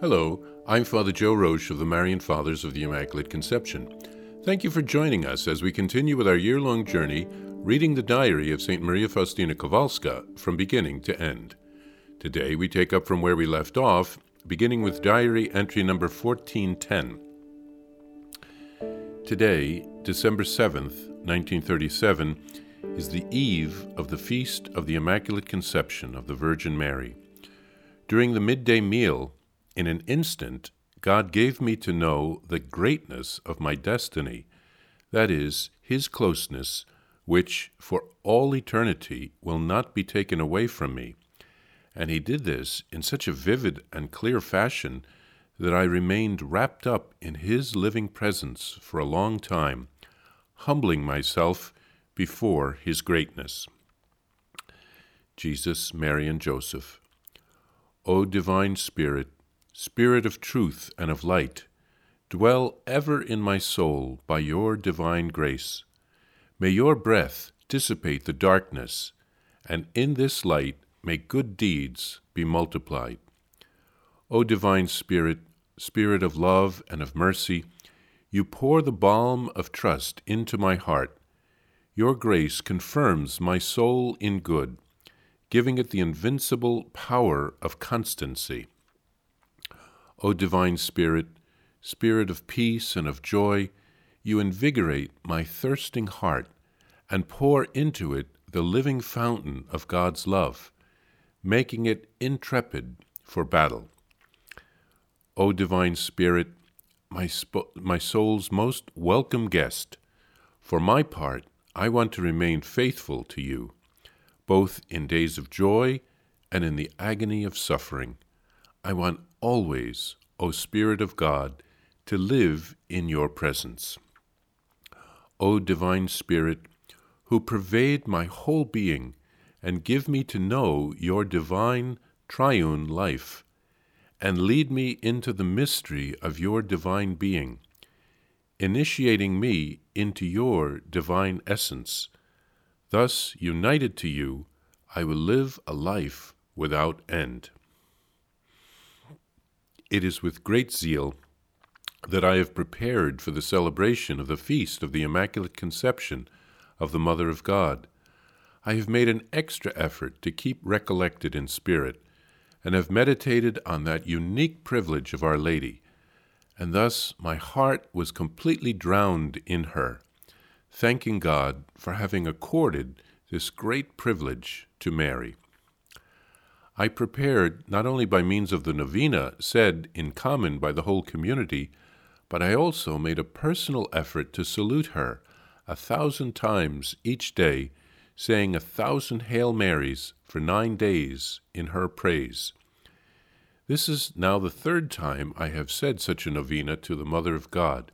Hello, I'm Father Joe Roesch of the Marian Fathers of the Immaculate Conception. Thank you for joining us as we continue with our year long journey reading the diary of St. Maria Faustina Kowalska from beginning to end. Today we take up from where we left off, beginning with diary entry number 1410. Today, December 7th, 1937, is the eve of the feast of the Immaculate Conception of the Virgin Mary. During the midday meal, in an instant, God gave me to know the greatness of my destiny, that is, His closeness, which for all eternity will not be taken away from me. And He did this in such a vivid and clear fashion that I remained wrapped up in His living presence for a long time, humbling myself before His greatness. Jesus, Mary, and Joseph. O divine Spirit, Spirit of truth and of light, dwell ever in my soul by your divine grace. May your breath dissipate the darkness, and in this light may good deeds be multiplied. O divine Spirit, Spirit of love and of mercy, you pour the balm of trust into my heart. Your grace confirms my soul in good, giving it the invincible power of constancy. O divine Spirit, Spirit of peace and of joy, you invigorate my thirsting heart and pour into it the living fountain of God's love, making it intrepid for battle. O divine Spirit, my, sp- my soul's most welcome guest, for my part, I want to remain faithful to you, both in days of joy and in the agony of suffering. I want always, O Spirit of God, to live in your presence. O divine Spirit, who pervade my whole being and give me to know your divine triune life, and lead me into the mystery of your divine being, initiating me into your divine essence. Thus, united to you, I will live a life without end. It is with great zeal that I have prepared for the celebration of the feast of the Immaculate Conception of the Mother of God. I have made an extra effort to keep recollected in spirit, and have meditated on that unique privilege of Our Lady, and thus my heart was completely drowned in her, thanking God for having accorded this great privilege to Mary. I prepared, not only by means of the novena said in common by the whole community, but I also made a personal effort to salute her a thousand times each day, saying a thousand Hail Marys for nine days in her praise. This is now the third time I have said such a novena to the Mother of God.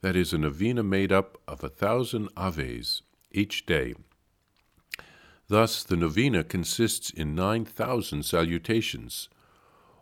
That is a novena made up of a thousand Aves each day. Thus, the novena consists in 9,000 salutations.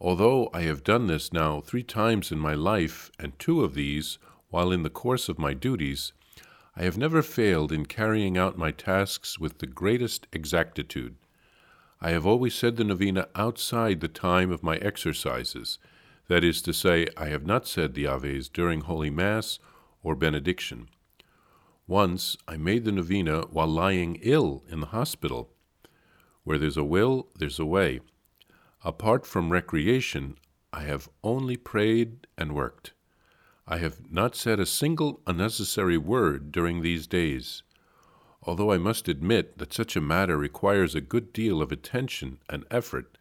Although I have done this now three times in my life, and two of these while in the course of my duties, I have never failed in carrying out my tasks with the greatest exactitude. I have always said the novena outside the time of my exercises. That is to say, I have not said the Aves during Holy Mass or benediction. Once I made the novena while lying ill in the hospital. Where there's a will, there's a way. Apart from recreation, I have only prayed and worked. I have not said a single unnecessary word during these days. Although I must admit that such a matter requires a good deal of attention and effort,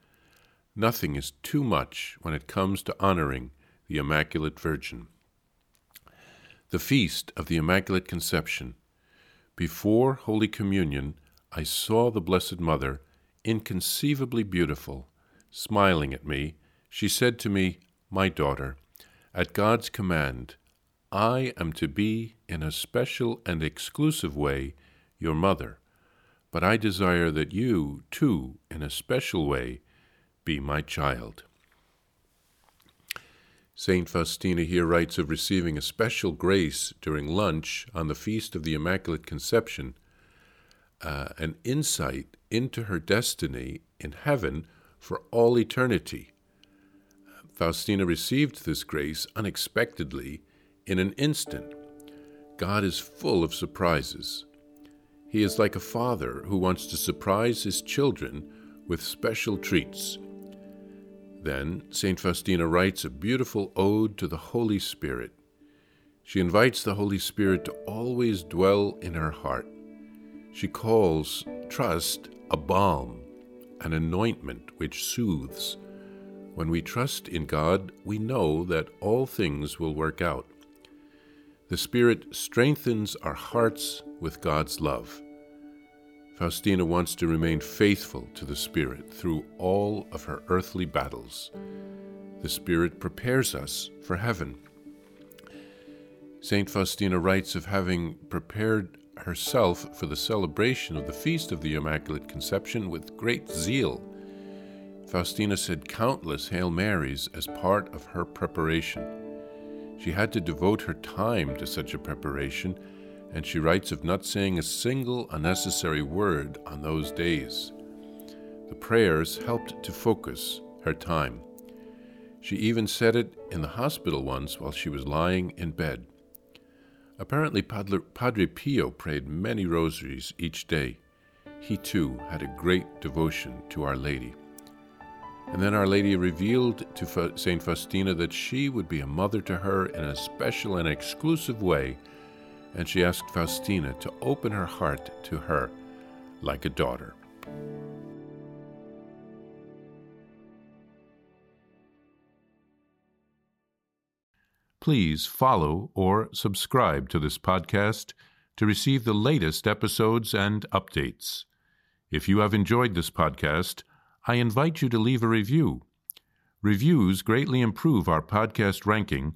nothing is too much when it comes to honoring the Immaculate Virgin the feast of the Immaculate Conception. Before Holy Communion, I saw the Blessed Mother, inconceivably beautiful, smiling at me. She said to me, My daughter, at God's command, I am to be, in a special and exclusive way, your mother, but I desire that you, too, in a special way, be my child. St. Faustina here writes of receiving a special grace during lunch on the Feast of the Immaculate Conception, uh, an insight into her destiny in heaven for all eternity. Faustina received this grace unexpectedly in an instant. God is full of surprises. He is like a father who wants to surprise his children with special treats. Then St. Faustina writes a beautiful ode to the Holy Spirit. She invites the Holy Spirit to always dwell in her heart. She calls trust a balm, an anointment which soothes. When we trust in God, we know that all things will work out. The Spirit strengthens our hearts with God's love. Faustina wants to remain faithful to the Spirit through all of her earthly battles. The Spirit prepares us for heaven. St. Faustina writes of having prepared herself for the celebration of the Feast of the Immaculate Conception with great zeal. Faustina said countless Hail Marys as part of her preparation. She had to devote her time to such a preparation and she writes of not saying a single unnecessary word on those days. The prayers helped to focus her time. She even said it in the hospital once while she was lying in bed. Apparently, Padre, Pio prayed many rosaries each day. He too had a great devotion to Our Lady. And then Our Lady revealed to St. Faustina that she would be a mother to her in a special and exclusive way and she asked Faustina to open her heart to her like a daughter. Please follow or subscribe to this podcast to receive the latest episodes and updates. If you have enjoyed this podcast, I invite you to leave a review. Reviews greatly improve our podcast ranking